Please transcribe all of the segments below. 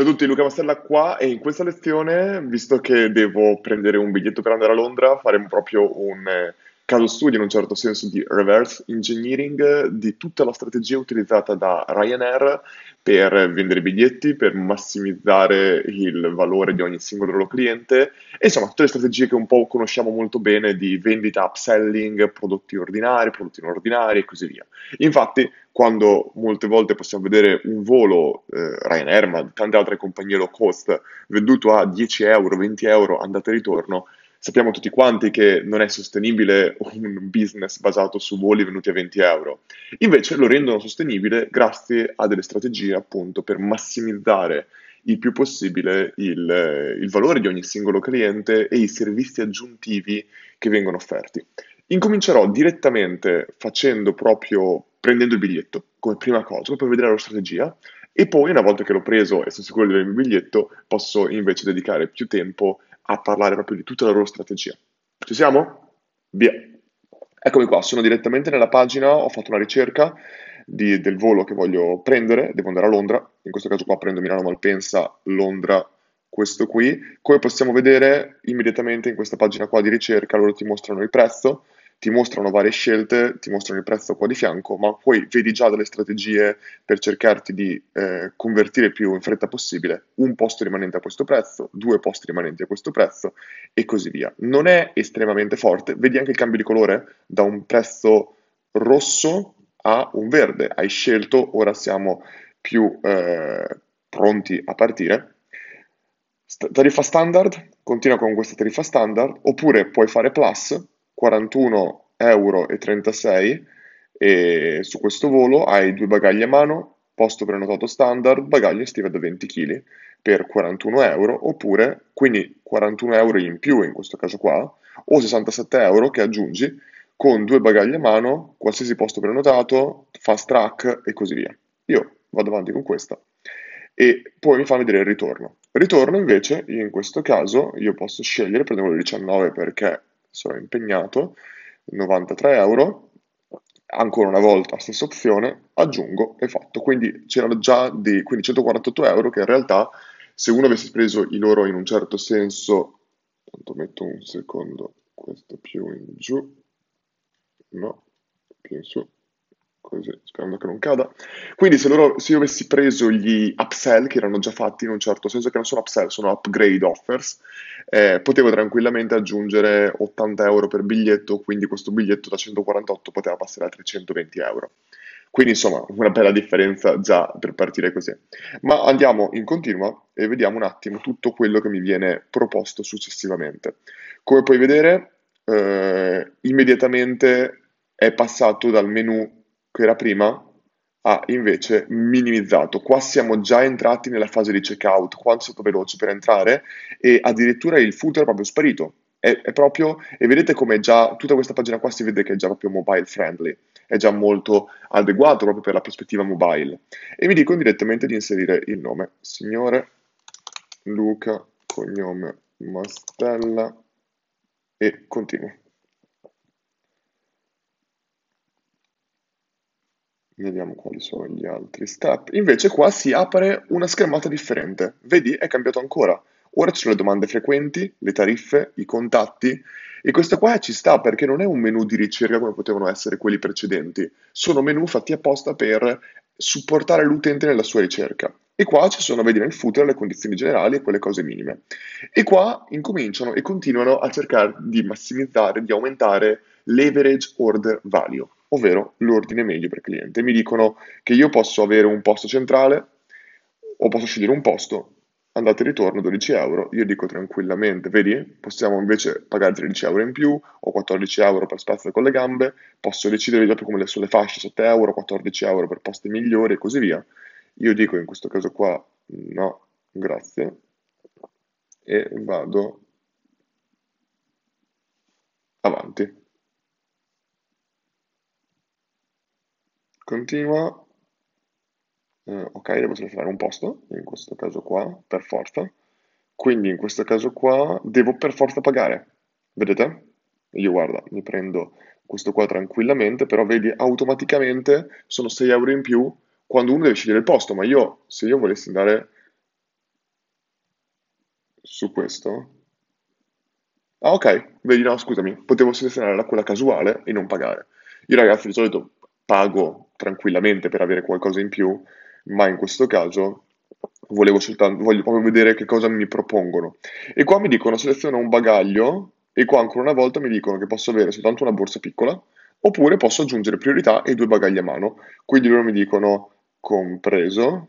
Ciao a tutti, Luca Mastella qua e in questa lezione, visto che devo prendere un biglietto per andare a Londra, faremo proprio un eh, caso studio in un certo senso di reverse engineering di tutta la strategia utilizzata da Ryanair per vendere biglietti, per massimizzare il valore di ogni singolo loro cliente e insomma tutte le strategie che un po' conosciamo molto bene di vendita, upselling, prodotti ordinari, prodotti non ordinari e così via. Infatti, quando molte volte possiamo vedere un volo eh, Ryanair, ma tante altre compagnie low cost, venduto a 10 euro, 20 euro andata e ritorno, sappiamo tutti quanti che non è sostenibile un business basato su voli venuti a 20 euro. Invece lo rendono sostenibile grazie a delle strategie appunto per massimizzare il più possibile il, il valore di ogni singolo cliente e i servizi aggiuntivi che vengono offerti. Incomincerò direttamente facendo proprio, prendendo il biglietto come prima cosa, per vedere la strategia e poi una volta che l'ho preso e sono sicuro di avere il mio biglietto, posso invece dedicare più tempo a parlare proprio di tutta la loro strategia. Ci siamo? Via. Eccomi qua, sono direttamente nella pagina, ho fatto una ricerca di, del volo che voglio prendere, devo andare a Londra, in questo caso qua prendo Milano Malpensa, Londra, questo qui. Come possiamo vedere immediatamente in questa pagina qua di ricerca, loro ti mostrano il prezzo, ti mostrano varie scelte, ti mostrano il prezzo qua di fianco, ma poi vedi già delle strategie per cercarti di eh, convertire più in fretta possibile un posto rimanente a questo prezzo, due posti rimanenti a questo prezzo e così via. Non è estremamente forte, vedi anche il cambio di colore? Da un prezzo rosso a un verde, hai scelto, ora siamo più eh, pronti a partire. Tariffa standard, continua con questa tariffa standard, oppure puoi fare plus 41,36 euro e su questo volo hai due bagagli a mano, posto prenotato standard, bagaglio estiva da 20 kg per 41 euro, oppure quindi 41 euro in più in questo caso qua, o 67 euro che aggiungi con due bagagli a mano, qualsiasi posto prenotato, fast track e così via. Io vado avanti con questa e poi mi fa vedere il ritorno. Ritorno invece, in questo caso, io posso scegliere, prendo quello 19 perché sono impegnato, 93 euro, ancora una volta stessa opzione, aggiungo e fatto. Quindi c'erano già quindi 148 euro che in realtà se uno avesse preso i loro in un certo senso, tanto metto un secondo questo più in giù, no, più in su, così, sperando che non cada. Quindi se, loro, se io avessi preso gli upsell, che erano già fatti in un certo senso, che non sono upsell, sono upgrade offers, eh, potevo tranquillamente aggiungere 80 euro per biglietto, quindi questo biglietto da 148 poteva passare a 320 euro. Quindi insomma una bella differenza già per partire così. Ma andiamo in continua e vediamo un attimo tutto quello che mi viene proposto successivamente. Come puoi vedere, eh, immediatamente è passato dal menu che era prima ha invece minimizzato. Qua siamo già entrati nella fase di checkout, qua è stato veloce per entrare e addirittura il footer è proprio sparito. È, è, proprio, e vedete come già tutta questa pagina qua si vede che è già proprio mobile friendly, è già molto adeguato proprio per la prospettiva mobile. E mi dicono direttamente di inserire il nome, signore Luca, cognome Mastella e continuo. Vediamo quali sono gli altri step. Invece qua si apre una schermata differente. Vedi, è cambiato ancora. Ora ci sono le domande frequenti, le tariffe, i contatti e questo qua ci sta perché non è un menu di ricerca come potevano essere quelli precedenti. Sono menu fatti apposta per supportare l'utente nella sua ricerca. E qua ci sono, vedi nel footer, le condizioni generali e quelle cose minime. E qua incominciano e continuano a cercare di massimizzare, di aumentare l'average order value ovvero l'ordine medio per cliente. Mi dicono che io posso avere un posto centrale o posso scegliere un posto, andate e ritorno 12 euro, io dico tranquillamente, vedi, possiamo invece pagare 13 euro in più o 14 euro per spazio con le gambe, posso decidere proprio come sulle fasce 7 euro, 14 euro per posti migliori e così via. Io dico in questo caso qua no, grazie, e vado avanti. Continua. Eh, ok, devo selezionare un posto, in questo caso qua, per forza. Quindi in questo caso qua devo per forza pagare. Vedete? Io guarda, mi prendo questo qua tranquillamente, però vedi automaticamente sono 6 euro in più quando uno deve scegliere il posto, ma io se io volessi andare su questo. Ah, ok, vedi, no, scusami, potevo selezionare la- quella casuale e non pagare. Io ragazzi di solito pago tranquillamente per avere qualcosa in più, ma in questo caso volevo soltanto, voglio proprio vedere che cosa mi propongono. E qua mi dicono seleziona un bagaglio e qua ancora una volta mi dicono che posso avere soltanto una borsa piccola oppure posso aggiungere priorità e due bagagli a mano. Quindi loro mi dicono compreso,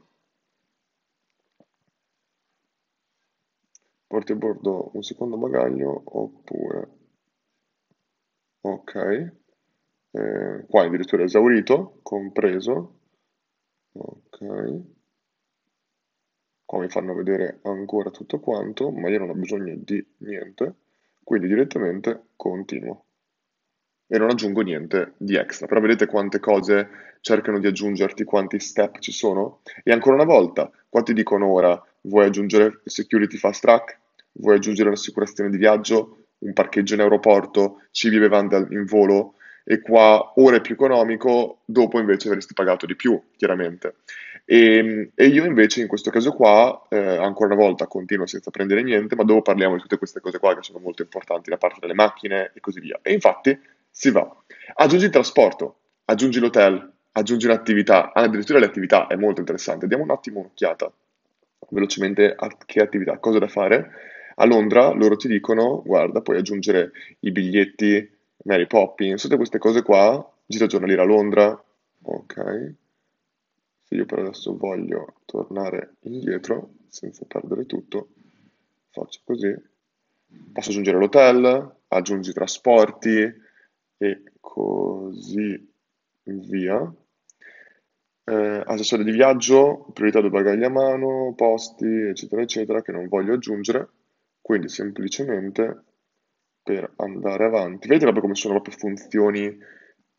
porti a bordo un secondo bagaglio oppure ok, eh, qua addirittura esaurito, compreso, ok. Qua mi fanno vedere ancora tutto quanto, ma io non ho bisogno di niente, quindi direttamente continuo. E non aggiungo niente di extra, però vedete quante cose cercano di aggiungerti, quanti step ci sono? E ancora una volta, qua ti dicono ora, vuoi aggiungere Security Fast Track? Vuoi aggiungere un'assicurazione di viaggio? Un parcheggio in aeroporto? Cibi e bevande in volo? E qua ora è più economico, dopo invece avresti pagato di più, chiaramente. E, e io invece in questo caso qua, eh, ancora una volta, continuo senza prendere niente, ma dopo parliamo di tutte queste cose qua che sono molto importanti da parte delle macchine e così via. E infatti si va. Aggiungi il trasporto, aggiungi l'hotel, aggiungi l'attività, ah, addirittura le attività è molto interessante. Diamo un attimo un'occhiata velocemente a che attività, cosa da fare. A Londra loro ti dicono, guarda, puoi aggiungere i biglietti Mary Poppins, tutte queste cose qua, gita giornaliera a Londra, ok. Se io per adesso voglio tornare indietro, senza perdere tutto, faccio così. Posso aggiungere l'hotel, aggiungi trasporti e così via. Eh, accessori di viaggio, priorità dei bagagli a mano, posti, eccetera, eccetera, che non voglio aggiungere. Quindi semplicemente per andare avanti. Vedete proprio come sono proprio funzioni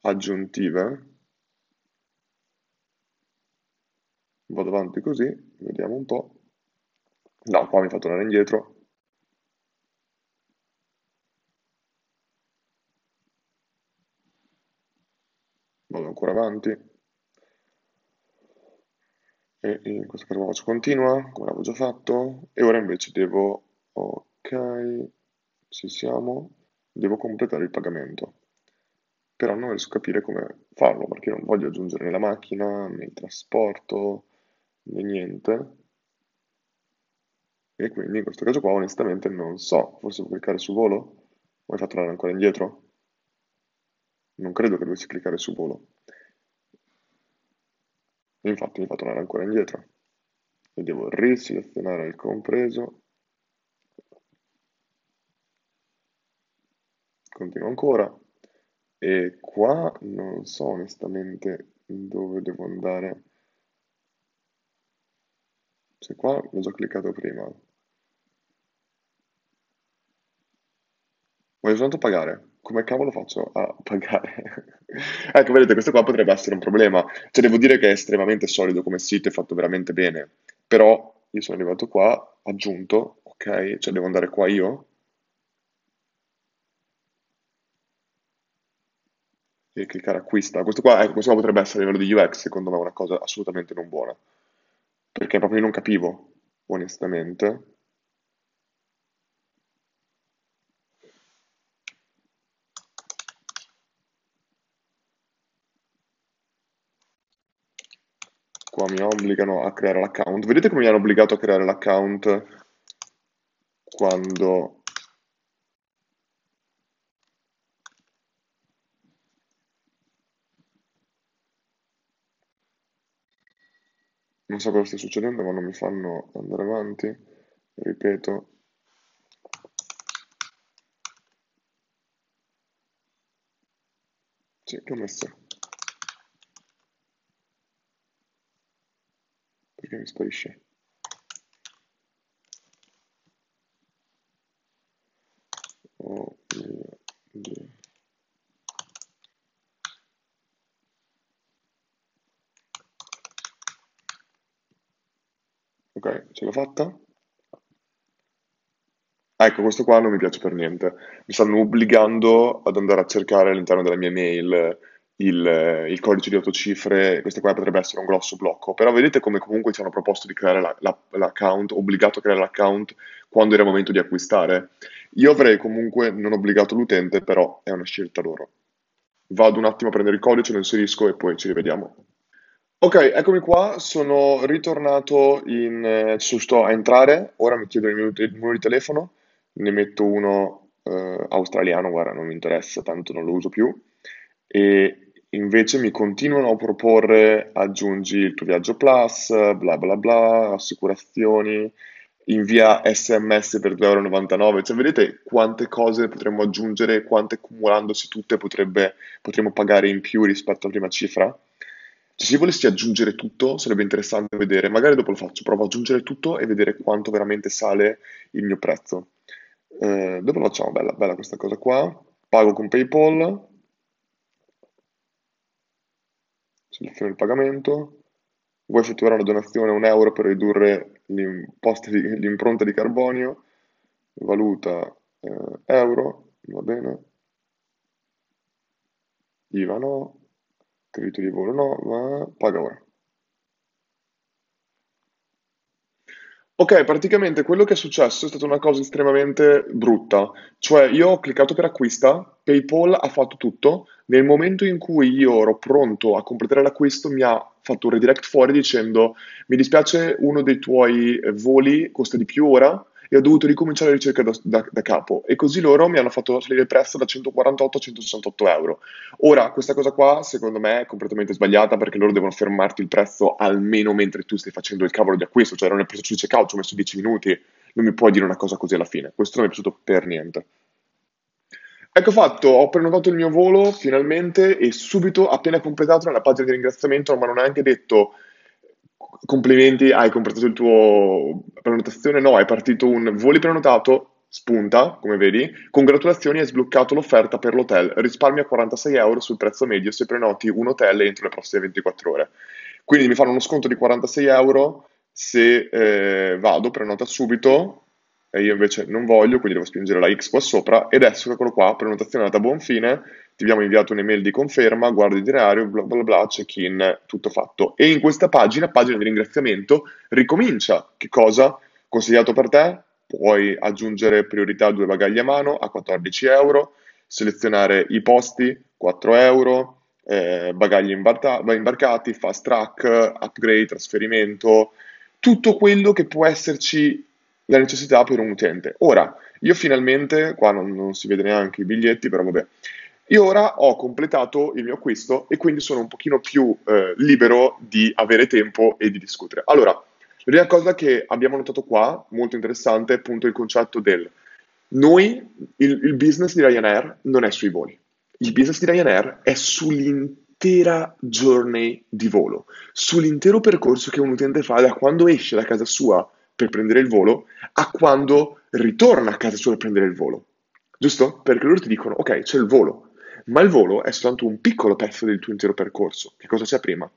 aggiuntive? Vado avanti così, vediamo un po'. No, qua mi fa tornare indietro. Vado ancora avanti. E in questo caso faccio continua, come l'avevo già fatto. E ora invece devo... Ok, ci siamo. Devo completare il pagamento. Però non riesco a capire come farlo, perché non voglio aggiungere la macchina, né il trasporto, né niente. E quindi in questo caso qua onestamente non so, forse devo cliccare su volo? Vuoi far tornare ancora indietro? Non credo che dovessi cliccare su volo. Infatti mi fa tornare ancora indietro. E devo riselezionare il compreso. Continuo ancora. E qua non so onestamente dove devo andare. Se qua l'ho già cliccato prima. Voglio soltanto pagare. Come cavolo faccio a pagare? Ecco, vedete, questo qua potrebbe essere un problema. Cioè, devo dire che è estremamente solido come sito, è fatto veramente bene. Però io sono arrivato qua, aggiunto, ok? Cioè, devo andare qua io e cliccare acquista. Questo qua, ecco, questo qua potrebbe essere a livello di UX, secondo me, una cosa assolutamente non buona. Perché proprio io non capivo, onestamente. Qua mi obbligano a creare l'account. Vedete come mi hanno obbligato a creare l'account quando... Non so cosa stia succedendo, ma non mi fanno andare avanti. Ripeto. Sì, che ho messo. Perché mi sparisce? Ok, ce l'ho fatta? Ecco, questo qua non mi piace per niente. Mi stanno obbligando ad andare a cercare all'interno della mia mail il, il codice di 8 cifre, questo qua potrebbe essere un grosso blocco, però vedete come comunque ci hanno proposto di creare la- la- l'account, obbligato a creare l'account quando era il momento di acquistare. Io avrei comunque non obbligato l'utente, però è una scelta loro. Vado un attimo a prendere il codice, lo inserisco e poi ci rivediamo. Ok, eccomi qua, sono ritornato in... eh, sto a entrare, ora mi chiedo il mio numero di telefono, ne metto uno eh, australiano, guarda, non mi interessa, tanto non lo uso più, e invece mi continuano a proporre aggiungi il tuo viaggio plus, bla bla bla, assicurazioni, invia SMS per 2,99 euro, cioè vedete quante cose potremmo aggiungere, quante accumulandosi tutte potrebbe, potremmo pagare in più rispetto alla prima cifra? Se io volessi aggiungere tutto, sarebbe interessante vedere, magari dopo lo faccio, provo ad aggiungere tutto e vedere quanto veramente sale il mio prezzo. Eh, dopo lo facciamo, bella, bella questa cosa qua. Pago con PayPal, seleziono il pagamento. Vuoi effettuare una donazione a un euro per ridurre di- l'impronta di carbonio? Valuta eh, euro, va bene. IVA no, di volo no, ma paga ora. Ok, praticamente quello che è successo è stata una cosa estremamente brutta, cioè io ho cliccato per acquista, PayPal ha fatto tutto, nel momento in cui io ero pronto a completare l'acquisto mi ha fatto un redirect fuori dicendo mi dispiace uno dei tuoi voli costa di più ora e ho dovuto ricominciare la ricerca da, da- da capo e così loro mi hanno fatto salire il prezzo da 148 a 168 euro. Ora, questa cosa qua secondo me è completamente sbagliata perché loro devono fermarti il prezzo almeno mentre tu stai facendo il cavolo di acquisto, cioè non è preso sul checkout, ci ho messo 10 minuti, non mi puoi dire una cosa così alla fine. Questo non mi è piaciuto per niente. Ecco fatto, ho prenotato il mio volo finalmente e subito, appena completato, nella pagina di ringraziamento non mi hanno neanche detto complimenti, hai completato il tuo prenotazione, no, è partito un voli prenotato, spunta, come vedi, congratulazioni, hai sbloccato l'offerta per l'hotel, risparmia 46 euro sul prezzo medio se prenoti un hotel entro le prossime 24 ore. Quindi mi fanno uno sconto di 46 euro. Se eh, vado, prenota subito. E io invece non voglio, quindi devo spingere la X qua sopra. Ed eccolo eccolo qua, prenotazione andata a buon fine, ti abbiamo inviato un'email di conferma, guarda il itinerario, bla bla bla, check-in, tutto fatto. E in questa pagina, pagina di ringraziamento, ricomincia. Che cosa? Consigliato per te? Puoi aggiungere priorità due bagagli a mano a 14 euro, selezionare i posti 4 euro, eh, bagagli imbarta- imbarcati, fast track, upgrade, trasferimento, tutto quello che può esserci la necessità per un utente. Ora, io finalmente, qua non, non si vede neanche i biglietti, però vabbè, io ora ho completato il mio acquisto e quindi sono un pochino più eh, libero di avere tempo e di discutere. Allora, la prima cosa che abbiamo notato qua, molto interessante, è appunto il concetto del noi, il, il business di Ryanair non è sui voli, il business di Ryanair è sull'intera journey di volo, sull'intero percorso che un utente fa da quando esce da casa sua per prendere il volo a quando ritorna a casa sua per prendere il volo. Giusto? Perché loro ti dicono, ok, c'è il volo, ma il volo è soltanto un piccolo pezzo del tuo intero percorso. Che cosa c'è prima?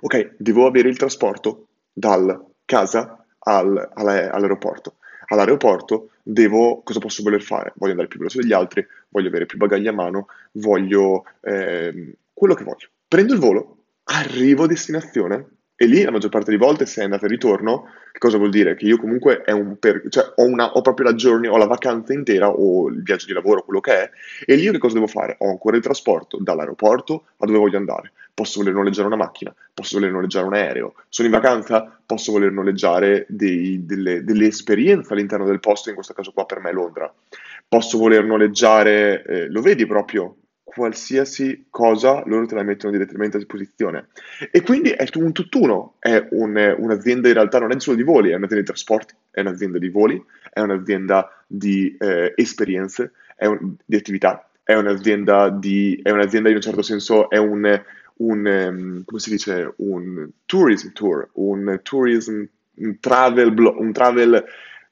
Ok, devo avere il trasporto dal casa al- alla- all'aeroporto. All'aeroporto devo, cosa posso voler fare? Voglio andare più veloce degli altri, voglio avere più bagagli a mano, voglio ehm, quello che voglio. Prendo il volo, arrivo a destinazione e lì la maggior parte delle volte se è andata e ritorno, che cosa vuol dire? Che io comunque un per- cioè, ho, una- ho proprio la journey, ho la vacanza intera o il viaggio di lavoro, quello che è, e lì io che cosa devo fare? Ho ancora il trasporto dall'aeroporto a dove voglio andare. Posso voler noleggiare una macchina, posso voler noleggiare un aereo. Sono in vacanza, posso voler noleggiare dei- delle, delle esperienze all'interno del posto, in questo caso qua per me è Londra. Posso voler noleggiare, eh, lo vedi proprio, qualsiasi cosa loro te la mettono direttamente a disposizione. E quindi è un tutt'uno, è un- un'azienda in realtà non è solo di voli, è un'azienda di trasporti, è un'azienda di voli, è un'azienda di eh, esperienze, è un- di attività, è un'azienda di, è un'azienda in un certo senso, è un, un, ehm, come si dice, un tourism tour, un tourism, un travel, blo- un travel,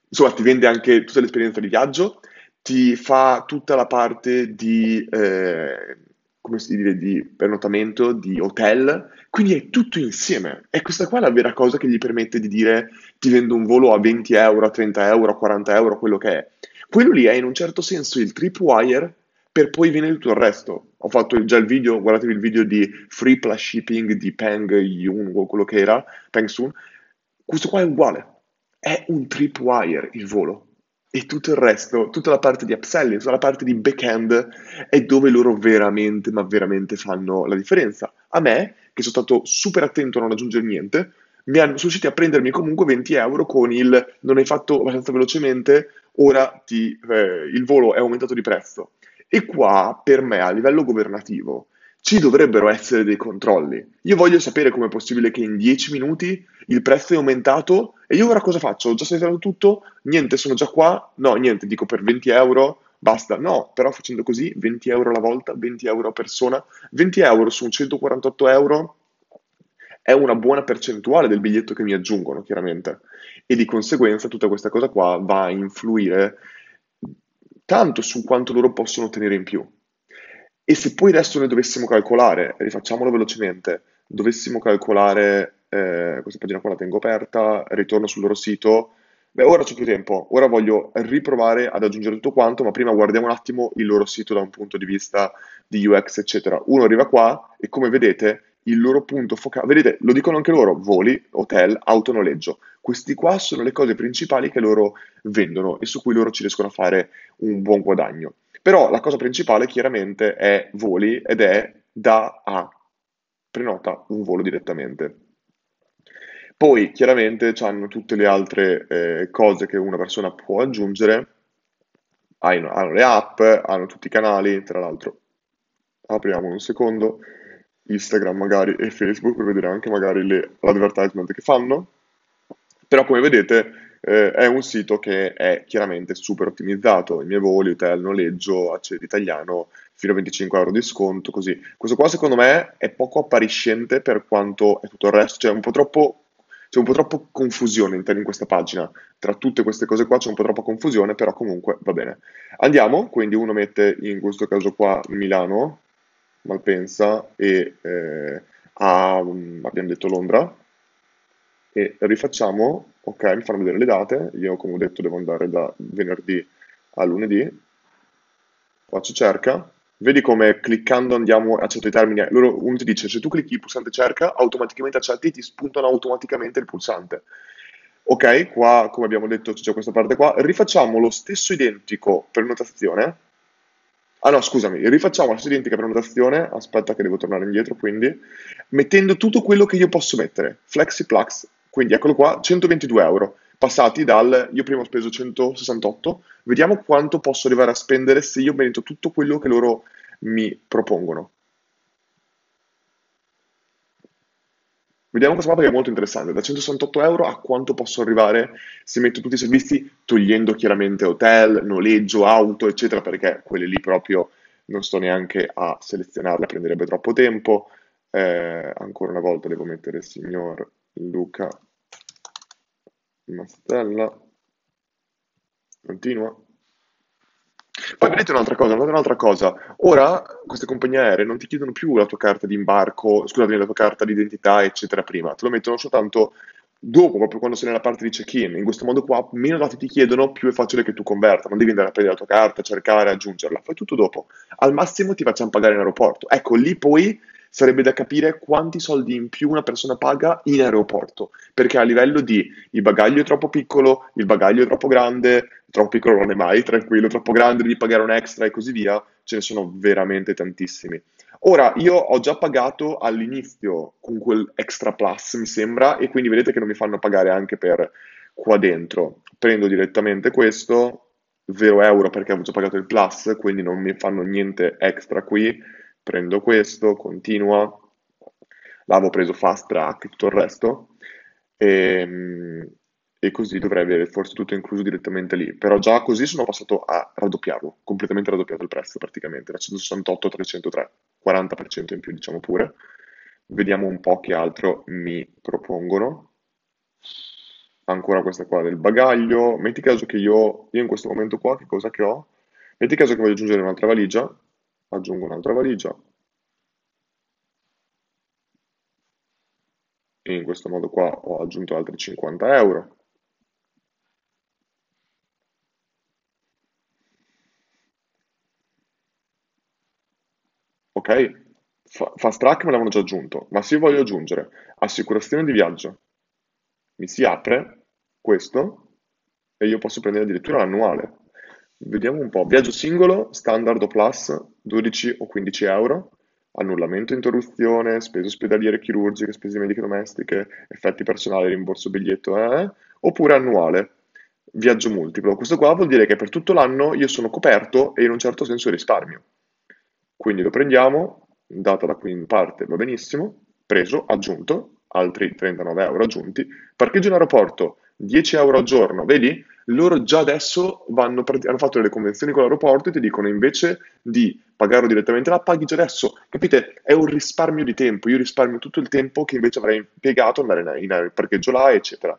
insomma ti vende anche tutta l'esperienza di viaggio, ti fa tutta la parte di, eh, come si dice, di prenotamento, di hotel, quindi è tutto insieme. E questa qua è la vera cosa che gli permette di dire ti vendo un volo a 20 euro, a 30 euro, a 40 euro, quello che è. Quello lì è in un certo senso il tripwire per poi venire tutto il resto. Ho fatto già il video, guardatevi il video di Free Plus Shipping di Peng Yun o quello che era, Peng Sun. Questo qua è uguale, è un tripwire il volo e tutto il resto, tutta la parte di upselling, tutta la parte di back-end è dove loro veramente, ma veramente fanno la differenza. A me, che sono stato super attento a non aggiungere niente, mi hanno, sono riusciti a prendermi comunque 20 euro con il non hai fatto abbastanza velocemente, ora ti, eh, il volo è aumentato di prezzo. E qua, per me, a livello governativo, ci dovrebbero essere dei controlli. Io voglio sapere come è possibile che in 10 minuti il prezzo è aumentato e io ora cosa faccio? Ho già selezionato tutto? Niente, sono già qua? No, niente, dico per 20 euro, basta. No, però facendo così, 20 euro alla volta, 20 euro a persona, 20 euro su un 148 euro è una buona percentuale del biglietto che mi aggiungono, chiaramente. E di conseguenza tutta questa cosa qua va a influire tanto su quanto loro possono ottenere in più. E se poi adesso noi dovessimo calcolare, rifacciamolo velocemente, dovessimo calcolare, eh, questa pagina qua la tengo aperta, ritorno sul loro sito, beh ora c'è più tempo, ora voglio riprovare ad aggiungere tutto quanto, ma prima guardiamo un attimo il loro sito da un punto di vista di UX, eccetera. Uno arriva qua e come vedete il loro punto focale, vedete, lo dicono anche loro, voli, hotel, autonoleggio. Questi qua sono le cose principali che loro vendono e su cui loro ci riescono a fare un buon guadagno. Però la cosa principale chiaramente è voli ed è da a. Prenota un volo direttamente. Poi chiaramente hanno tutte le altre eh, cose che una persona può aggiungere, hanno, hanno le app, hanno tutti i canali, tra l'altro apriamo un secondo Instagram magari e Facebook per vedere anche magari le, l'advertisement che fanno. Però come vedete eh, è un sito che è chiaramente super ottimizzato, i miei voli, hotel, noleggio, accedi italiano, fino a 25 euro di sconto, così. Questo qua secondo me è poco appariscente per quanto è tutto il resto, cioè un po' troppo c'è un po' troppo confusione in questa pagina. Tra tutte queste cose qua c'è un po' troppa confusione, però comunque va bene. Andiamo, quindi uno mette in questo caso qua Milano, Malpensa e eh, a, abbiamo detto Londra e rifacciamo, ok, mi fanno vedere le date, io come ho detto devo andare da venerdì a lunedì, faccio cerca, vedi come cliccando andiamo a certi termini, loro, uno ti dice se tu clicchi il pulsante cerca, automaticamente accetti, ti spuntano automaticamente il pulsante. Ok, qua come abbiamo detto c'è questa parte qua, rifacciamo lo stesso identico prenotazione, Ah no, scusami, rifacciamo la stessa identica prenotazione, aspetta che devo tornare indietro, quindi, mettendo tutto quello che io posso mettere, FlexiPlux, quindi eccolo qua, 122 euro, passati dal, io prima ho speso 168, vediamo quanto posso arrivare a spendere se io metto tutto quello che loro mi propongono. Vediamo questa qua perché è molto interessante. Da 168 euro a quanto posso arrivare se metto tutti i servizi, togliendo chiaramente hotel, noleggio, auto, eccetera, perché quelli lì proprio non sto neanche a selezionarle, prenderebbe troppo tempo. Eh, ancora una volta devo mettere il signor Luca Mastella. Continua. Poi vedete un'altra cosa, un'altra cosa. Ora queste compagnie aeree non ti chiedono più la tua carta di imbarco, scusami, la tua carta di identità, eccetera, prima. Te lo mettono soltanto dopo, proprio quando sei nella parte di check-in. In questo modo qua, meno dati ti chiedono, più è facile che tu converta. Non devi andare a prendere la tua carta, cercare, aggiungerla. Fai tutto dopo. Al massimo ti facciamo pagare in aeroporto. Ecco, lì poi sarebbe da capire quanti soldi in più una persona paga in aeroporto, perché a livello di il bagaglio è troppo piccolo, il bagaglio è troppo grande, troppo piccolo non è mai, tranquillo, troppo grande, devi pagare un extra e così via, ce ne sono veramente tantissimi. Ora, io ho già pagato all'inizio con quel extra plus, mi sembra, e quindi vedete che non mi fanno pagare anche per qua dentro. Prendo direttamente questo, 0 euro perché avevo già pagato il plus, quindi non mi fanno niente extra qui prendo questo, continua, l'avevo preso fast track e tutto il resto, e, ehm, e, così dovrei avere forse tutto incluso direttamente lì. Però già così sono passato a raddoppiarlo, completamente raddoppiato il prezzo praticamente, da 168 a 303, 40% in più diciamo pure. Vediamo un po' che altro mi propongono. Ancora questa qua del bagaglio. Metti caso che io, io in questo momento qua, che cosa che ho? Metti caso che voglio aggiungere un'altra valigia, aggiungo un'altra valigia e in questo modo qua ho aggiunto altri 50 euro. ok, fa- fast track me l'avevano già aggiunto, ma se io voglio aggiungere assicurazione di viaggio, mi si apre questo e io posso prendere addirittura l'annuale. Vediamo un po', viaggio singolo, standard o plus, 12 o 15 euro, annullamento, interruzione, spese ospedaliere chirurgiche, spese mediche domestiche, effetti personali, rimborso biglietto, eh? oppure annuale, viaggio multiplo. Questo qua vuol dire che per tutto l'anno io sono coperto e in un certo senso risparmio. Quindi lo prendiamo, data da qui in parte va benissimo, preso, aggiunto, altri 39 euro aggiunti, parcheggio in aeroporto, 10 euro al giorno, vedi? Loro già adesso vanno, hanno fatto delle convenzioni con l'aeroporto e ti dicono invece di pagarlo direttamente là, paghi già adesso. Capite? È un risparmio di tempo. Io risparmio tutto il tempo che invece avrei impiegato andare in, in parcheggio là, eccetera.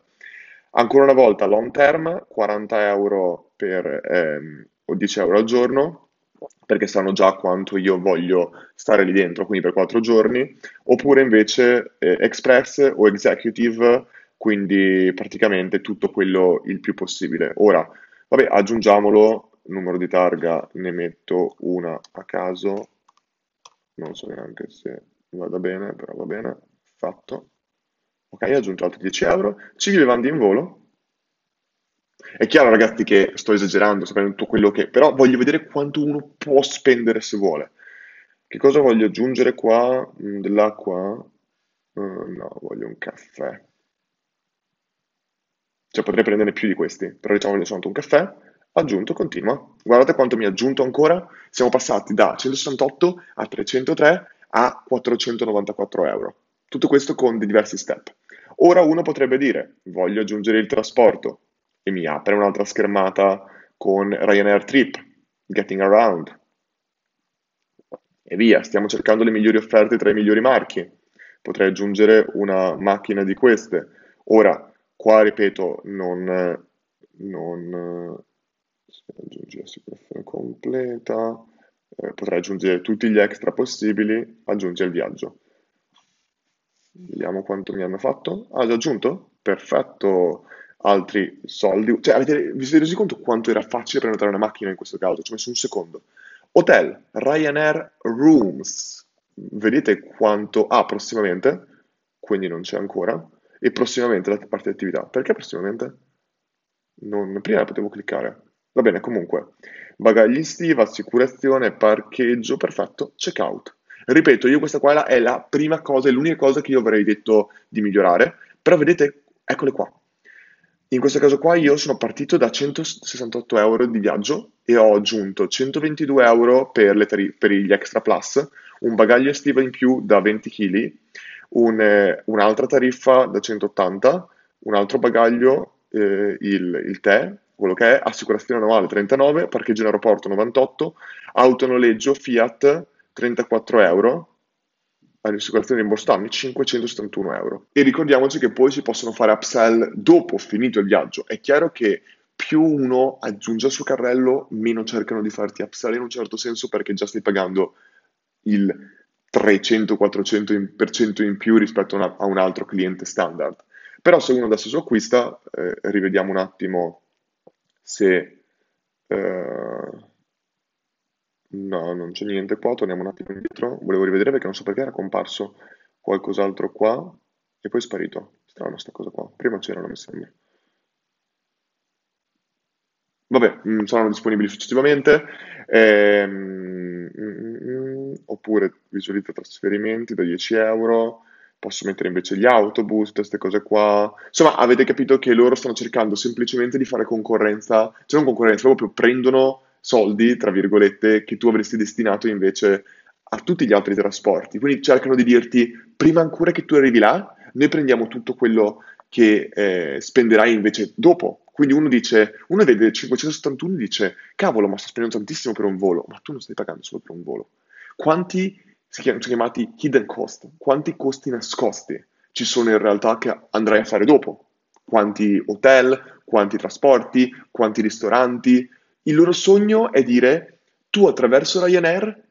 Ancora una volta, long term, 40 euro per, ehm, o 10 euro al giorno, perché sanno già quanto io voglio stare lì dentro, quindi per 4 giorni, oppure invece eh, express o executive, quindi praticamente tutto quello il più possibile. Ora, vabbè, aggiungiamolo, numero di targa ne metto una a caso, non so neanche se vada bene, però va bene, fatto. Ok, ho aggiunto altri 10 euro. Civile Vandi in volo. È chiaro, ragazzi, che sto esagerando, sapendo tutto quello che... Però voglio vedere quanto uno può spendere se vuole. Che cosa voglio aggiungere qua? Mm, dell'acqua? Uh, no, voglio un caffè. Cioè potrei prenderne più di questi, però diciamo che soltanto un caffè. Aggiunto, continua. Guardate quanto mi ha aggiunto ancora. Siamo passati da 168 a 303 a 494 euro. Tutto questo con dei diversi step. Ora uno potrebbe dire, voglio aggiungere il trasporto e mi apre un'altra schermata con Ryanair Trip, Getting Around. E via, stiamo cercando le migliori offerte tra i migliori marchi. Potrei aggiungere una macchina di queste. Ora, qua ripeto, non... non aggiungi l'assicurazione completa, eh, potrei aggiungere tutti gli extra possibili, aggiungi il viaggio. Vediamo quanto mi hanno fatto. Ah, già aggiunto? Perfetto. Altri soldi. Cioè, avete, vi siete resi conto quanto era facile prenotare una macchina in questo caso? Ci ho messo un secondo. Hotel, Ryanair Rooms. Vedete quanto... Ah, prossimamente. Quindi non c'è ancora. E prossimamente la parte di attività. Perché prossimamente? Non, prima potevo cliccare. Va bene, comunque. Bagagli estiva, assicurazione, parcheggio, perfetto, checkout. Ripeto, io questa qua è la prima cosa, è l'unica cosa che io avrei detto di migliorare, però vedete, eccole qua. In questo caso qua io sono partito da 168 euro di viaggio e ho aggiunto 122 euro per, tari- per gli extra plus, un bagaglio estivo in più da 20 kg, un, eh, un'altra tariffa da 180, un altro bagaglio, eh, il, il tè, quello che è, assicurazione annuale 39, parcheggio in aeroporto 98, autonoleggio Fiat 34 euro, all'assicurazione rimborso anni 571 euro. E ricordiamoci che poi si possono fare upsell dopo finito il viaggio. È chiaro che più uno aggiunge al suo carrello, meno cercano di farti upsell in un certo senso perché già stai pagando il 300-400% in più rispetto a, un altro cliente standard. Però se uno adesso acquista, eh, rivediamo un attimo se... Eh, No, non c'è niente qua, torniamo un attimo indietro. Volevo rivedere perché non so perché era comparso qualcos'altro qua e poi è sparito. Strano sta cosa qua. Prima c'erano, mi sembra. Vabbè, mm, saranno disponibili successivamente. Ehm, mm, mm, oppure visualizza trasferimenti da 10 euro. Posso mettere invece gli autobus, queste cose qua. Insomma, avete capito che loro stanno cercando semplicemente di fare concorrenza, cioè non concorrenza, proprio prendono soldi, tra virgolette, che tu avresti destinato invece a tutti gli altri trasporti. Quindi cercano di dirti, prima ancora che tu arrivi là, noi prendiamo tutto quello che eh, spenderai invece dopo. Quindi uno dice, uno vede 571 e dice, cavolo, ma sto spendendo tantissimo per un volo, ma tu non stai pagando solo per un volo. Quanti sono chiamati hidden cost? Quanti costi nascosti ci sono in realtà che andrai a fare dopo? Quanti hotel, quanti trasporti, quanti ristoranti, il loro sogno è dire tu attraverso Ryanair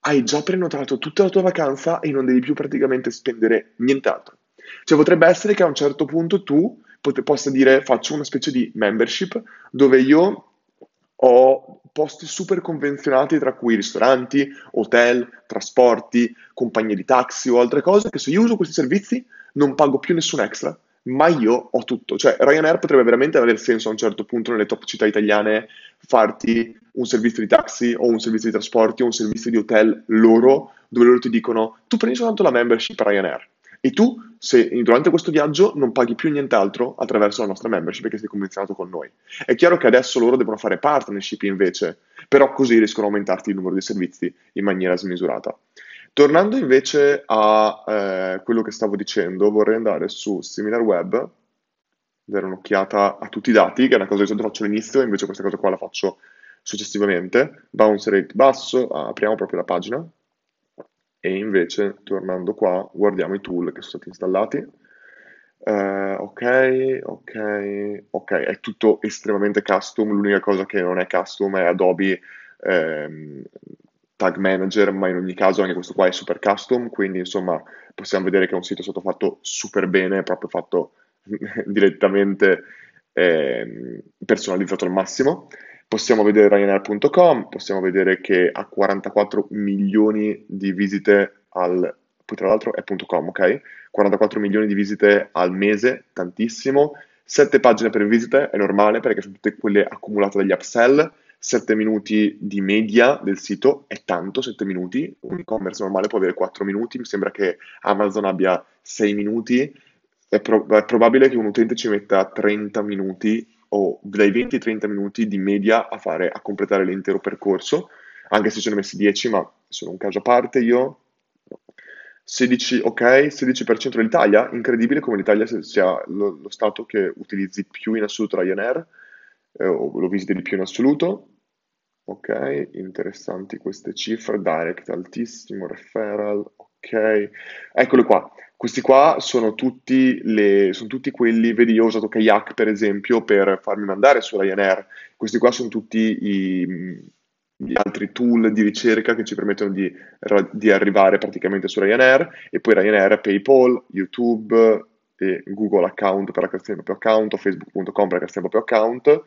hai già prenotato tutta la tua vacanza e non devi più praticamente spendere nient'altro. Cioè potrebbe essere che a un certo punto tu pot- possa dire faccio una specie di membership dove io Ho posti super convenzionati, tra cui ristoranti, hotel, trasporti, compagnie di taxi o altre cose, che se io uso questi servizi non pago più nessun extra, ma io ho tutto. Cioè, Ryanair potrebbe veramente avere senso a un certo punto nelle top città italiane farti un servizio di taxi o un servizio di trasporti o un servizio di hotel loro, dove loro ti dicono tu prendi soltanto la membership Ryanair. E tu, se durante questo viaggio non paghi più nient'altro attraverso la nostra membership perché sei convenzionato con noi. È chiaro che adesso loro devono fare partnership invece, però così riescono a aumentarti il numero di servizi in maniera smisurata. Tornando invece a eh, quello che stavo dicendo, vorrei andare su SimilarWeb, dare un'occhiata a tutti i dati, che è una cosa che solito faccio all'inizio, invece questa cosa qua la faccio successivamente. Bounce rate basso, apriamo proprio la pagina e invece tornando qua guardiamo i tool che sono stati installati. Uh, ok, ok, ok, è tutto estremamente custom, l'unica cosa che non è custom è Adobe ehm, Tag Manager, ma in ogni caso anche questo qua è super custom, quindi insomma possiamo vedere che è un sito stato fatto super bene, proprio fatto direttamente eh, personalizzato al massimo. Possiamo vedere Ryanair.com, possiamo vedere che ha 44 milioni di visite al... Poi tra l'altro è .com, ok? 44 milioni di visite al mese, tantissimo. 7 pagine per visite, è normale perché sono tutte quelle accumulate dagli upsell. 7 minuti di media del sito è tanto, 7 minuti. Un e-commerce normale può avere 4 minuti, mi sembra che Amazon abbia 6 minuti. È, pro- è probabile che un utente ci metta 30 minuti ho dai 20 ai 30 minuti di media a fare, a completare l'intero percorso, anche se ne ho messi 10, ma sono un caso a parte io. 16, ok, 16% dell'Italia, incredibile come l'Italia sia lo, lo, stato che utilizzi più in assoluto Ryanair, eh, o lo visiti di più in assoluto. Ok, interessanti queste cifre, direct altissimo, referral, ok, eccole qua. Questi qua sono tutti, le, sono tutti quelli, vedi io ho usato Kayak per esempio per farmi mandare su Ryanair, questi qua sono tutti i, gli altri tool di ricerca che ci permettono di, di arrivare praticamente su Ryanair e poi Ryanair, PayPal, YouTube Google Account per la creazione del proprio account o Facebook.com per la creazione del proprio account.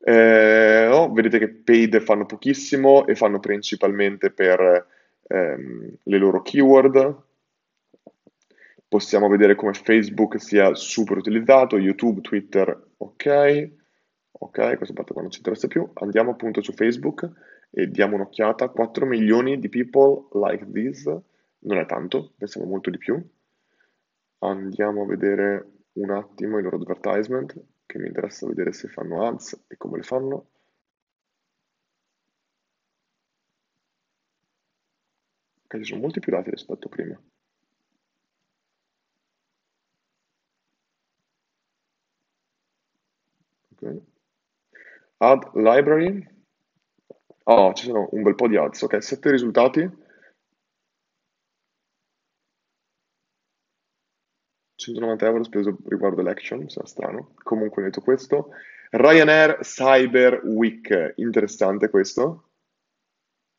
Eh, oh, vedete che paid fanno pochissimo e fanno principalmente per ehm, le loro keyword, possiamo vedere come Facebook sia super utilizzato, YouTube, Twitter, ok, ok, questa parte qua non ci interessa più, andiamo appunto su Facebook e diamo un'occhiata, 4 milioni di people like this, non è tanto, pensiamo molto di più, andiamo a vedere un attimo i loro advertisement, che mi interessa vedere se fanno ads e come le fanno. Ok, ci sono molti più dati rispetto a prima. Ok. Add library. Oh, ci sono un bel po' di ads. Ok, sette risultati. 190 euro speso riguardo l'action, sarà strano. Comunque detto questo. Ryanair Cyber Week, interessante questo.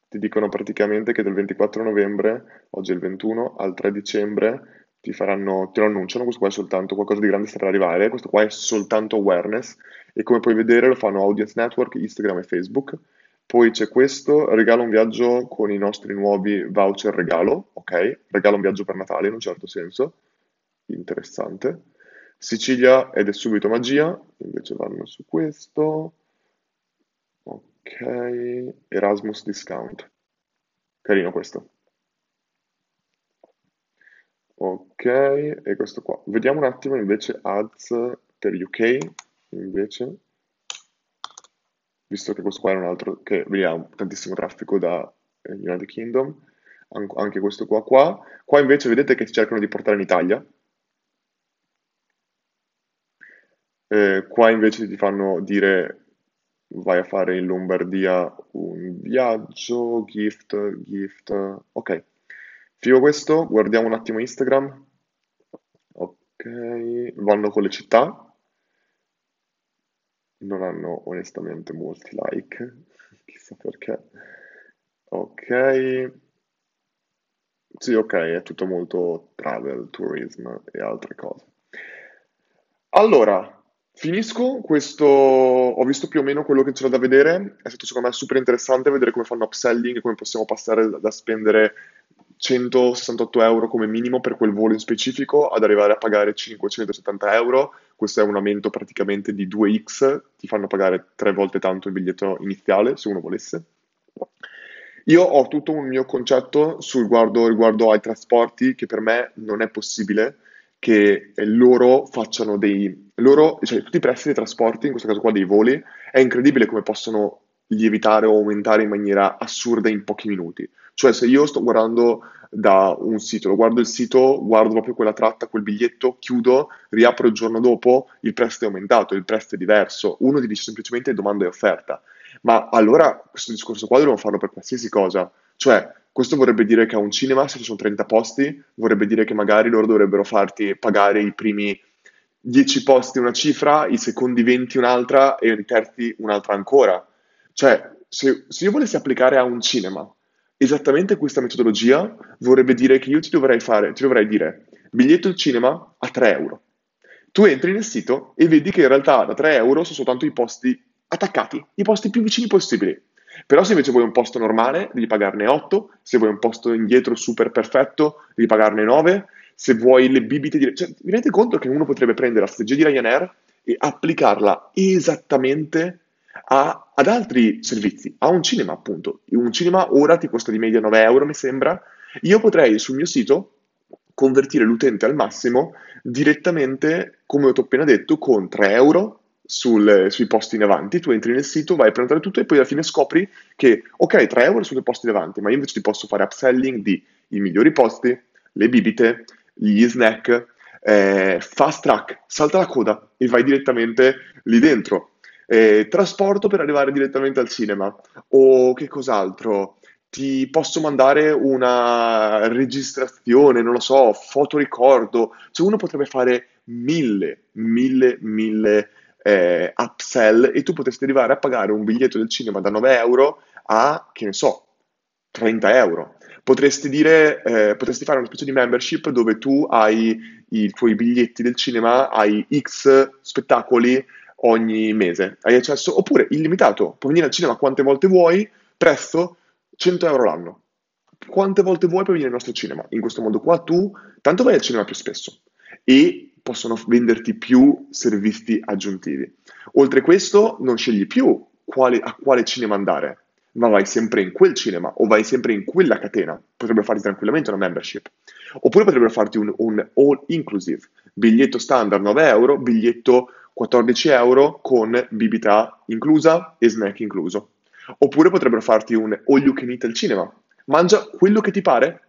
Ti dicono praticamente che dal 24 novembre, oggi è il 21, al 3 dicembre ti faranno, te lo annunciano, questo qua è soltanto qualcosa di grande sta per arrivare, questo qua è soltanto awareness e come puoi vedere lo fanno Audience Network, Instagram e Facebook. Poi c'è questo, regala un viaggio con i nostri nuovi voucher regalo, ok? Regala un viaggio per Natale in un certo senso, interessante. Sicilia ed è subito magia, invece vanno su questo. Erasmus discount. Carino questo. Ok, e questo qua. Vediamo un attimo invece ads per UK, invece, visto che questo qua è un altro che vediamo tantissimo traffico da eh, United Kingdom, anche questo qua qua. Qua invece vedete che cercano di portare in Italia. Eh, qua invece ti fanno dire vai a fare in Lombardia un viaggio, gift, gift, ok. Figo questo, guardiamo un attimo Instagram. Ok, vanno con le città. Non hanno onestamente molti like, chissà perché. Ok. Sì, ok, è tutto molto travel, tourism e altre cose. Allora, Finisco questo, ho visto più o meno quello che c'era da vedere, è stato secondo me super interessante vedere come fanno upselling e come possiamo passare da, spendere 168 euro come minimo per quel volo in specifico ad arrivare a pagare 570 euro. Questo è un aumento praticamente di 2x, ti fanno pagare tre volte tanto il biglietto iniziale se uno volesse. Io ho tutto un mio concetto sul riguardo, riguardo ai trasporti che per me non è possibile che loro facciano dei... Loro, cioè tutti i prezzi dei trasporti, in questo caso qua dei voli, è incredibile come possono lievitare o aumentare in maniera assurda in pochi minuti. Cioè se io sto guardando da un sito, guardo il sito, guardo proprio quella tratta, quel biglietto, chiudo, riapro il giorno dopo, il prezzo è aumentato, il prezzo è diverso. Uno ti dice semplicemente domanda e offerta. Ma allora questo discorso qua dobbiamo farlo per qualsiasi cosa. Cioè, questo vorrebbe dire che a un cinema, se ci sono 30 posti, vorrebbe dire che magari loro dovrebbero farti pagare i primi 10 posti una cifra, i secondi 20 un'altra e i terzi un'altra ancora. Cioè, se, se io volessi applicare a un cinema esattamente questa metodologia, vorrebbe dire che io ti dovrei fare, ti dovrei dire biglietto al cinema a 3 euro. Tu entri nel sito e vedi che in realtà da 3 euro sono soltanto i posti attaccati, i posti più vicini possibili. Però se invece vuoi un posto normale, devi pagarne 8, se vuoi un posto indietro super perfetto, devi pagarne 9, se vuoi le bibite di... Cioè, vi rendete conto che uno potrebbe prendere la strategia di Ryanair e applicarla esattamente a, ad altri servizi, a un cinema appunto. Un cinema ora ti costa di media 9 euro, mi sembra. Io potrei sul mio sito convertire l'utente al massimo direttamente, come ho appena detto, con 3 euro sul, sui posti in avanti, tu entri nel sito, vai a prenotare tutto e poi alla fine scopri che, ok, 3 euro sulle posti davanti, ma io invece ti posso fare upselling di i migliori posti, le bibite, gli snack, eh, fast track, salta la coda e vai direttamente lì dentro. Eh, trasporto per arrivare direttamente al cinema o che cos'altro? Ti posso mandare una registrazione, non lo so, fotoricordo. Cioè uno potrebbe fare mille, mille, mille eh, upsell e tu potresti arrivare a pagare un biglietto del cinema da 9 euro a, che ne so, 30 euro. Potresti dire, eh, potresti fare una specie di membership dove tu hai i tuoi biglietti del cinema, hai X spettacoli ogni mese, hai accesso, oppure illimitato, puoi venire al cinema quante volte vuoi, prezzo 100 euro l'anno. Quante volte vuoi puoi venire al nostro cinema? In questo modo qua tu tanto vai al cinema più spesso e possono venderti più servizi aggiuntivi. Oltre questo, non scegli più quale, a quale cinema andare, ma vai sempre in quel cinema o vai sempre in quella catena. Potrebbero farti tranquillamente una membership. Oppure potrebbero farti un, un all inclusive, biglietto standard 9 euro, biglietto 14 euro con bibita inclusa e snack incluso. Oppure potrebbero farti un all you can eat al cinema. Mangia quello che ti pare,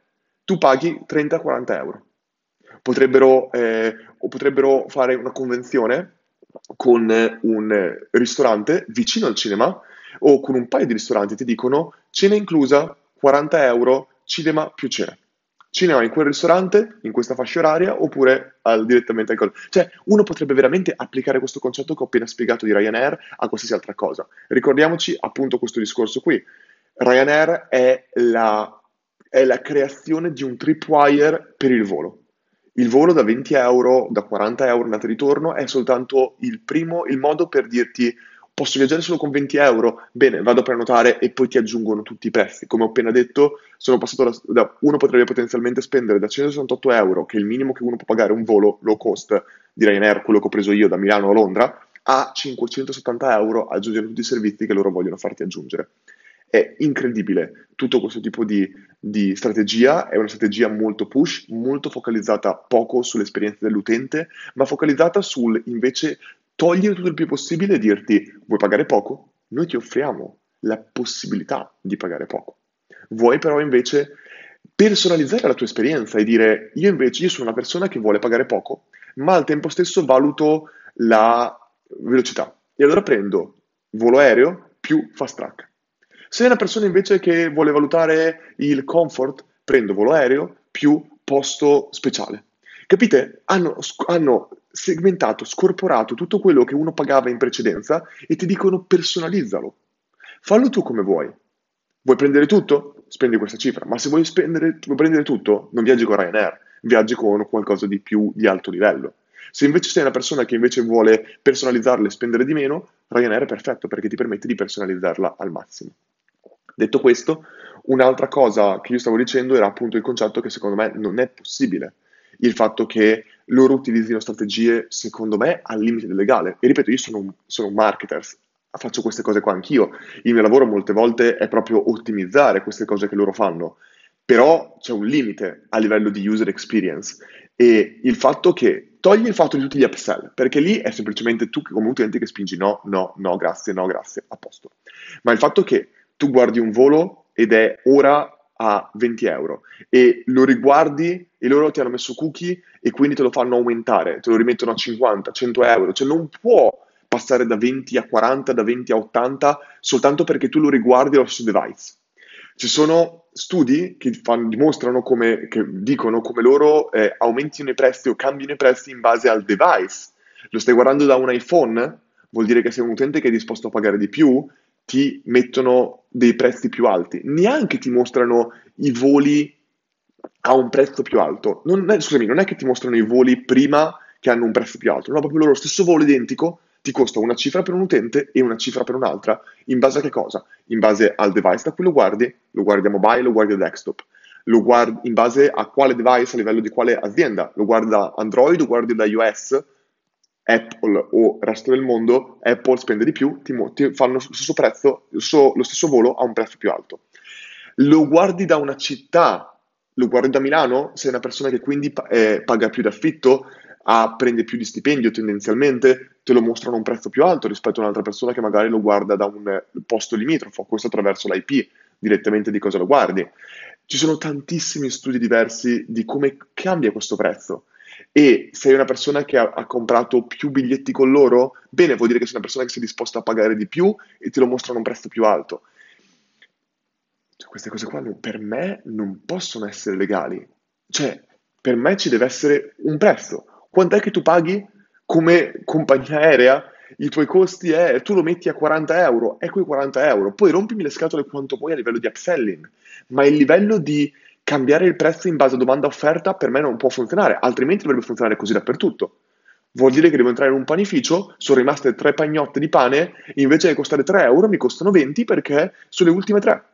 tu paghi 30-40 euro potrebbero, eh, potrebbero fare una convenzione con un ristorante vicino al cinema o con un paio di ristoranti ti dicono cena inclusa 40 euro, cinema più cena. Cinema in quel ristorante, in questa fascia oraria, oppure al, direttamente al collo. Cioè, uno potrebbe veramente applicare questo concetto che ho appena spiegato di Ryanair a qualsiasi altra cosa. Ricordiamoci appunto questo discorso qui. Ryanair è la, è la creazione di un tripwire per il volo. Il volo da 20 euro, da 40 euro andata e ritorno è soltanto il primo, il modo per dirti posso viaggiare solo con 20 euro? Bene, vado a prenotare e poi ti aggiungono tutti i prezzi. Come ho appena detto, sono passato da, da uno potrebbe potenzialmente spendere da 168 euro, che è il minimo che uno può pagare un volo low cost di Ryanair, quello che ho preso io da Milano a Londra, a 570 euro aggiungere tutti i servizi che loro vogliono farti aggiungere. È incredibile tutto questo tipo di, di, strategia, è una strategia molto push, molto focalizzata poco sull'esperienza dell'utente, ma focalizzata sul invece togliere tutto il più possibile e dirti vuoi pagare poco? Noi ti offriamo la possibilità di pagare poco. Vuoi però invece personalizzare la tua esperienza e dire io invece io sono una persona che vuole pagare poco, ma al tempo stesso valuto la velocità. E allora prendo volo aereo più fast track. Se è una persona invece che vuole valutare il comfort, prendo volo aereo più posto speciale. Capite? Hanno, hanno segmentato, scorporato tutto quello che uno pagava in precedenza e ti dicono personalizzalo. Fallo tu come vuoi. Vuoi prendere tutto? Spendi questa cifra, ma se vuoi, spendere, vuoi prendere tutto, non viaggi con Ryanair, viaggi con qualcosa di più di alto livello. Se invece sei una persona che invece vuole personalizzarla e spendere di meno, Ryanair è perfetto perché ti permette di personalizzarla al massimo. Detto questo, un'altra cosa che io stavo dicendo era appunto il concetto che secondo me non è possibile. Il fatto che loro utilizzino strategie, secondo me, al limite del legale. E ripeto, io sono un, sono un marketer, faccio queste cose qua anch'io. Il mio lavoro molte volte è proprio ottimizzare queste cose che loro fanno. Però c'è un limite a livello di user experience e il fatto che togli il fatto di tutti gli upsell, perché lì è semplicemente tu come utente che spingi no, no, no, grazie, no, grazie, a posto. Ma il fatto che tu guardi un volo ed è ora a 20 euro e lo riguardi e loro ti hanno messo cookie e quindi te lo fanno aumentare, te lo rimettono a 50, 100 euro, cioè non può passare da 20 a 40, da 20 a 80 soltanto perché tu lo riguardi allo stesso device. Ci sono studi che fanno, dimostrano come, che dicono come loro eh, aumentino i prezzi o cambino i prezzi in base al device. Lo stai guardando da un iPhone? Vuol dire che sei un utente che è disposto a pagare di più, ti mettono dei prezzi più alti. Neanche ti mostrano i voli a un prezzo più alto. Non è, scusami, non è che ti mostrano i voli prima che hanno un prezzo più alto, no, proprio loro stesso volo identico ti costa una cifra per un utente e una cifra per un'altra. In base a che cosa? In base al device da cui lo guardi, lo guardi a mobile, lo guardi a desktop. Lo guardi in base a quale device, a livello di quale azienda. Lo guardi da Android, lo guardi da iOS, Apple o il resto del mondo, Apple spende di più, ti, ti fanno lo stesso prezzo, lo stesso, lo stesso volo a un prezzo più alto. Lo guardi da una città, lo guardi da Milano, sei una persona che quindi eh, paga più d'affitto, ah, prende più di stipendio tendenzialmente, te lo mostrano a un prezzo più alto rispetto a un'altra persona che magari lo guarda da un posto limitrofo, questo attraverso l'IP, direttamente di cosa lo guardi. Ci sono tantissimi studi diversi di come cambia questo prezzo. E sei una persona che ha, ha, comprato più biglietti con loro, bene, vuol dire che sei una persona che sei disposta a pagare di più e te lo mostrano a un prezzo più alto. Cioè, queste cose qua per me non possono essere legali. Cioè, per me ci deve essere un prezzo. Quant'è che tu paghi come compagnia aerea? I tuoi costi è, tu lo metti a 40 euro, è quei 40 euro. Poi rompimi le scatole quanto vuoi a livello di upselling, ma il livello di cambiare il prezzo in base a domanda-offerta per me non può funzionare, altrimenti dovrebbe funzionare così dappertutto. Vuol dire che devo entrare in un panificio, sono rimaste tre pagnotte di pane, invece di costare 3 euro mi costano 20 perché sono le ultime tre.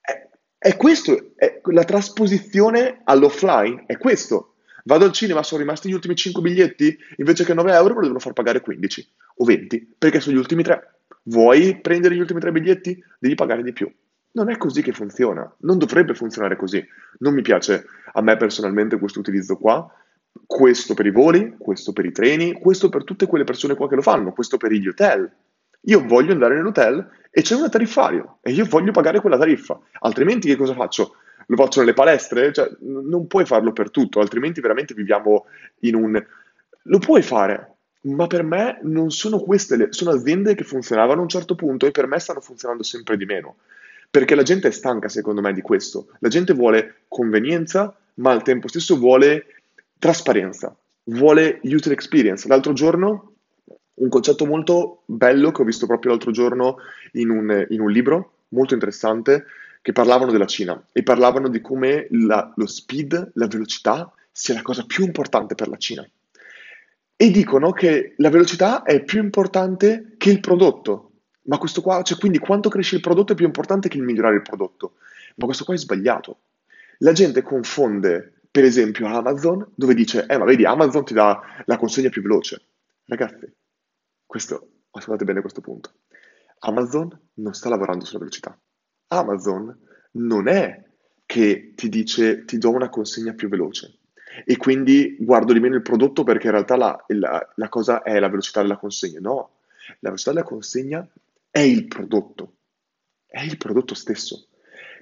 È, è questo, è, la trasposizione all'offline è questo. Vado al cinema, sono rimasti gli ultimi 5 biglietti, invece che 9 euro me lo devono far pagare 15 o 20, perché sono gli ultimi 3. Vuoi prendere gli ultimi 3 biglietti? Devi pagare di più. Non è così che funziona, non dovrebbe funzionare così. Non mi piace a me personalmente questo utilizzo qua, questo per i voli, questo per i treni, questo per tutte quelle persone qua che lo fanno, questo per gli hotel. Io voglio andare nell'hotel e c'è un tariffario e io voglio pagare quella tariffa, altrimenti che cosa faccio? lo faccio nelle palestre, cioè, non puoi farlo per tutto, altrimenti veramente viviamo in un... Lo puoi fare, ma per me non sono queste, le... sono aziende che funzionavano a un certo punto e per me stanno funzionando sempre di meno. Perché la gente è stanca, secondo me, di questo. La gente vuole convenienza, ma al tempo stesso vuole trasparenza, vuole user experience. L'altro giorno, un concetto molto bello che ho visto proprio l'altro giorno in un, in un libro, molto interessante, che parlavano della Cina e parlavano di come la, lo speed, la velocità, sia la cosa più importante per la Cina. E dicono che la velocità è più importante che il prodotto. Ma questo qua, cioè quindi quanto cresce il prodotto è più importante che il migliorare il prodotto. Ma questo qua è sbagliato. La gente confonde, per esempio, Amazon, dove dice, eh ma vedi, Amazon ti dà la consegna più veloce. Ragazzi, questo, ascoltate bene questo punto. Amazon non sta lavorando sulla velocità. Amazon non è che ti dice ti do una consegna più veloce e quindi guardo di meno il prodotto perché in realtà la, la, la cosa è la velocità della consegna. No, la velocità della consegna è il prodotto, è il prodotto stesso.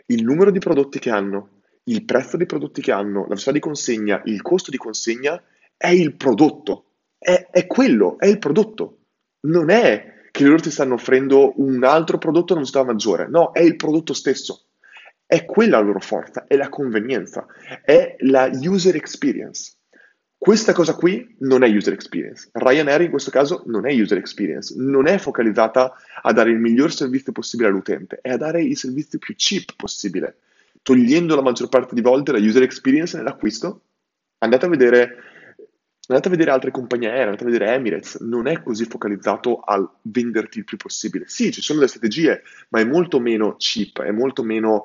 Il numero di prodotti che hanno, il prezzo dei prodotti che hanno, la velocità di consegna, il costo di consegna è il prodotto, è, è quello, è il prodotto. Non è che loro ti stanno offrendo un altro prodotto a una velocità maggiore. No, è il prodotto stesso. È quella la loro forza, è la convenienza, è la user experience. Questa cosa qui non è user experience. Ryanair in questo caso non è user experience, non è focalizzata a dare il miglior servizio possibile all'utente, è a dare il servizio più cheap possibile, togliendo la maggior parte di volte la user experience nell'acquisto. Andate a vedere andate a vedere altre compagnie aeree, andate a vedere Emirates, non è così focalizzato al venderti il più possibile. Sì, ci sono delle strategie, ma è molto meno cheap, è molto meno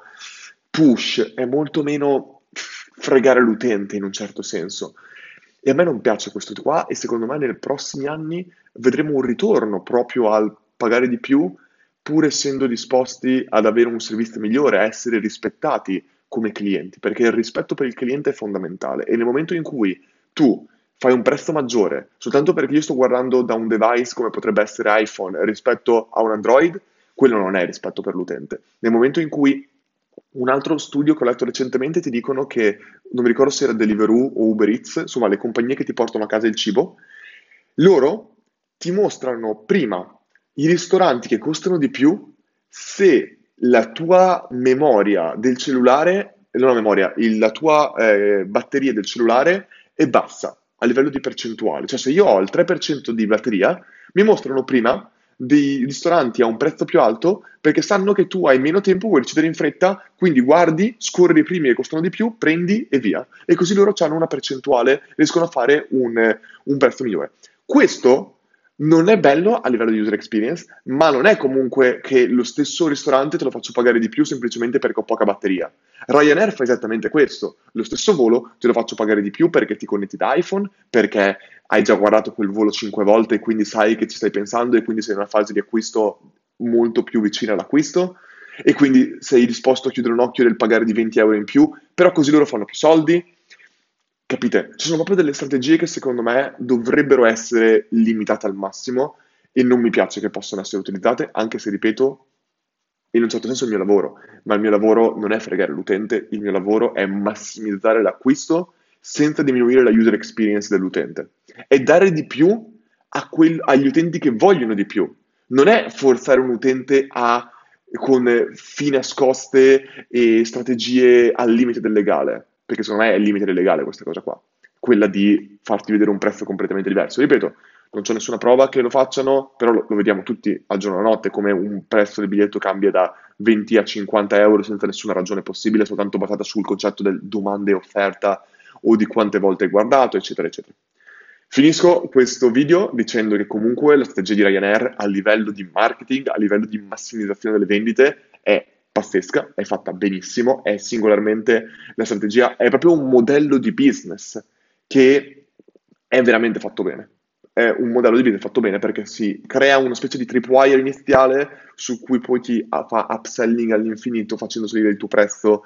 push, è molto meno fregare l'utente in un certo senso. E a me non piace questo qua e secondo me nei prossimi anni vedremo un ritorno proprio al pagare di più pur essendo disposti ad avere un servizio migliore, a essere rispettati come clienti, perché il rispetto per il cliente è fondamentale e nel momento in cui tu fai un prezzo maggiore soltanto perché io sto guardando da un device come potrebbe essere iPhone rispetto a un Android, quello non è rispetto per l'utente. Nel momento in cui un altro studio che ho letto recentemente ti dicono che, non mi ricordo se era Deliveroo o Uber Eats, insomma le compagnie che ti portano a casa il cibo, loro ti mostrano prima i ristoranti che costano di più se la tua memoria del cellulare, non la memoria, il, la tua eh, batteria del cellulare è bassa a livello di percentuale. Cioè se io ho il 3% di batteria, mi mostrano prima dei ristoranti a un prezzo più alto perché sanno che tu hai meno tempo, vuoi decidere in fretta, quindi guardi, scorri i primi che costano di più, prendi e via. E così loro hanno una percentuale, riescono a fare un, un prezzo migliore. Questo non è bello a livello di user experience, ma non è comunque che lo stesso ristorante te lo faccio pagare di più semplicemente perché ho poca batteria. Ryanair fa esattamente questo, lo stesso volo te lo faccio pagare di più perché ti connetti da iPhone, perché hai già guardato quel volo 5 volte e quindi sai che ci stai pensando e quindi sei in una fase di acquisto molto più vicina all'acquisto e quindi sei disposto a chiudere un occhio nel pagare di 20 euro in più, però così loro fanno più soldi, Capite? Ci sono proprio delle strategie che secondo me dovrebbero essere limitate al massimo e non mi piace che possano essere utilizzate, anche se, ripeto, in un certo senso è il mio lavoro, ma il mio lavoro non è fregare l'utente, il mio lavoro è massimizzare l'acquisto senza diminuire la user experience dell'utente e dare di più quel, agli utenti che vogliono di più. Non è forzare un utente a, con fine nascoste e strategie al limite del legale perché secondo me è il limite legale questa cosa qua, quella di farti vedere un prezzo completamente diverso. Ripeto, non c'è nessuna prova che lo facciano, però lo, lo vediamo tutti al giorno e notte come un prezzo del biglietto cambia da 20 a 50 euro senza nessuna ragione possibile, soltanto basata sul concetto del domanda e offerta o di quante volte hai guardato, eccetera, eccetera. Finisco questo video dicendo che comunque la strategia di Ryanair a livello di marketing, a livello di massimizzazione delle vendite è pazzesca, è fatta benissimo, è singolarmente la strategia, è proprio un modello di business che è veramente fatto bene. È un modello di business fatto bene perché si crea una specie di tripwire iniziale su cui poi ti fa upselling all'infinito facendo salire il tuo prezzo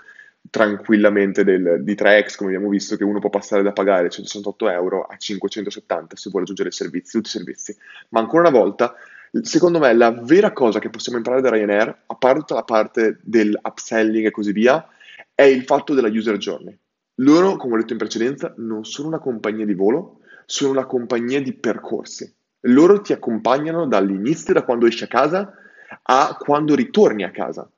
tranquillamente del, di 3x, come abbiamo visto, che uno può passare da pagare 168 euro a 570 se vuole aggiungere servizi, tutti i servizi. Ma ancora una volta, Secondo me la vera cosa che possiamo imparare da Ryanair, a parte tutta la parte del upselling e così via, è il fatto della user journey. Loro, come ho detto in precedenza, non sono una compagnia di volo, sono una compagnia di percorsi. Loro ti accompagnano dall'inizio, da quando esci a casa, a quando ritorni a casa.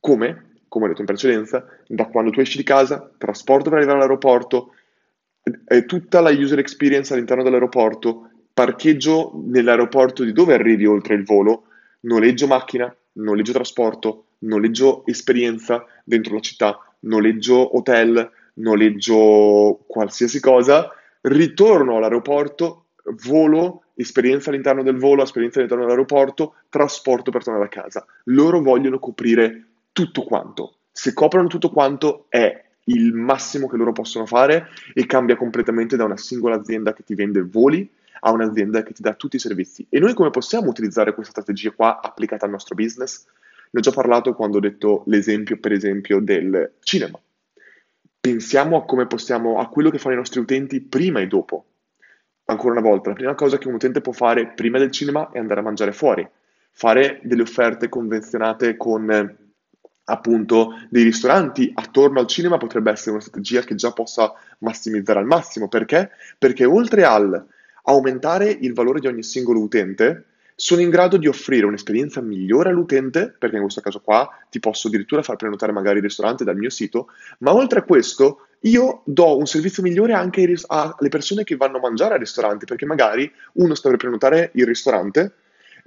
Come? Come ho detto in precedenza, da quando tu esci di casa, trasporto per arrivare all'aeroporto, tutta la user experience all'interno dell'aeroporto, parcheggio nell'aeroporto di dove arrivi oltre il volo, noleggio macchina, noleggio trasporto, noleggio esperienza dentro la città, noleggio hotel, noleggio qualsiasi cosa, ritorno all'aeroporto, volo, esperienza all'interno del volo, esperienza all'interno dell'aeroporto, trasporto per tornare a casa. Loro vogliono coprire tutto quanto. Se coprono tutto quanto è il massimo che loro possono fare e cambia completamente da una singola azienda che ti vende voli a un'azienda che ti dà tutti i servizi. E noi come possiamo utilizzare questa strategia qua applicata al nostro business? Ne ho già parlato quando ho detto l'esempio, per esempio, del cinema. Pensiamo a come possiamo, a quello che fanno i nostri utenti prima e dopo. Ancora una volta, la prima cosa che un utente può fare prima del cinema è andare a mangiare fuori, fare delle offerte convenzionate con appunto dei ristoranti attorno al cinema potrebbe essere una strategia che già possa massimizzare al massimo. Perché? Perché oltre al aumentare il valore di ogni singolo utente, sono in grado di offrire un'esperienza migliore all'utente, perché in questo caso qua ti posso addirittura far prenotare magari il ristorante dal mio sito, ma oltre a questo io do un servizio migliore anche alle persone che vanno a mangiare al ristorante, perché magari uno sta per prenotare il ristorante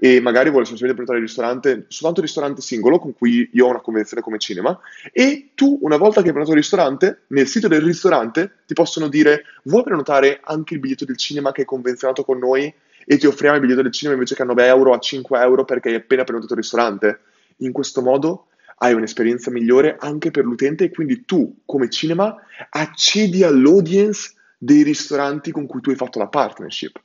e magari vuole semplicemente prenotare il ristorante, soltanto il ristorante singolo con cui io ho una convenzione come cinema e tu una volta che hai prenotato il ristorante, nel sito del ristorante ti possono dire vuoi prenotare anche il biglietto del cinema che è convenzionato con noi e ti offriamo il biglietto del cinema invece che a 9 euro a 5 euro perché hai appena prenotato il ristorante? In questo modo hai un'esperienza migliore anche per l'utente e quindi tu come cinema accedi all'audience dei ristoranti con cui tu hai fatto la partnership.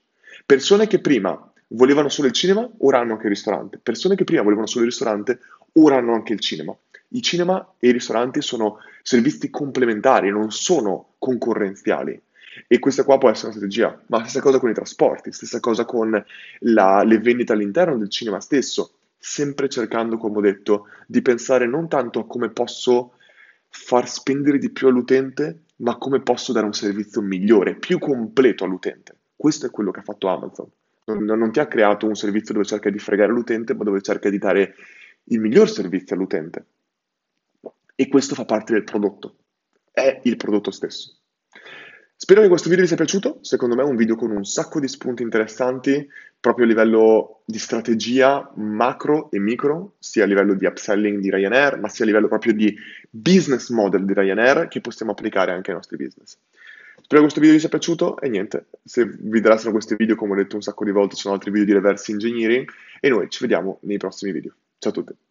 Persone che prima volevano solo il cinema, ora hanno anche il ristorante. Persone che prima volevano solo il ristorante, ora hanno anche il cinema. I cinema e i ristoranti sono servizi complementari, non sono concorrenziali. E questa qua può essere una strategia, ma stessa cosa con i trasporti, stessa cosa con la, le vendite all'interno del cinema stesso sempre cercando, come ho detto, di pensare non tanto a come posso far spendere di più all'utente, ma come posso dare un servizio migliore, più completo all'utente. Questo è quello che ha fatto Amazon. Non, non ti ha creato un servizio dove cerca di fregare l'utente, ma dove cerca di dare il miglior servizio all'utente. E questo fa parte del prodotto, è il prodotto stesso. Spero che questo video vi sia piaciuto, secondo me è un video con un sacco di spunti interessanti proprio a livello di strategia macro e micro, sia a livello di upselling di Ryanair, ma sia a livello proprio di business model di Ryanair che possiamo applicare anche ai nostri business. Spero che questo video vi sia piaciuto e niente, se vi interessano questi video, come ho detto un sacco di volte, ci sono altri video di reverse engineering e noi ci vediamo nei prossimi video. Ciao a tutti!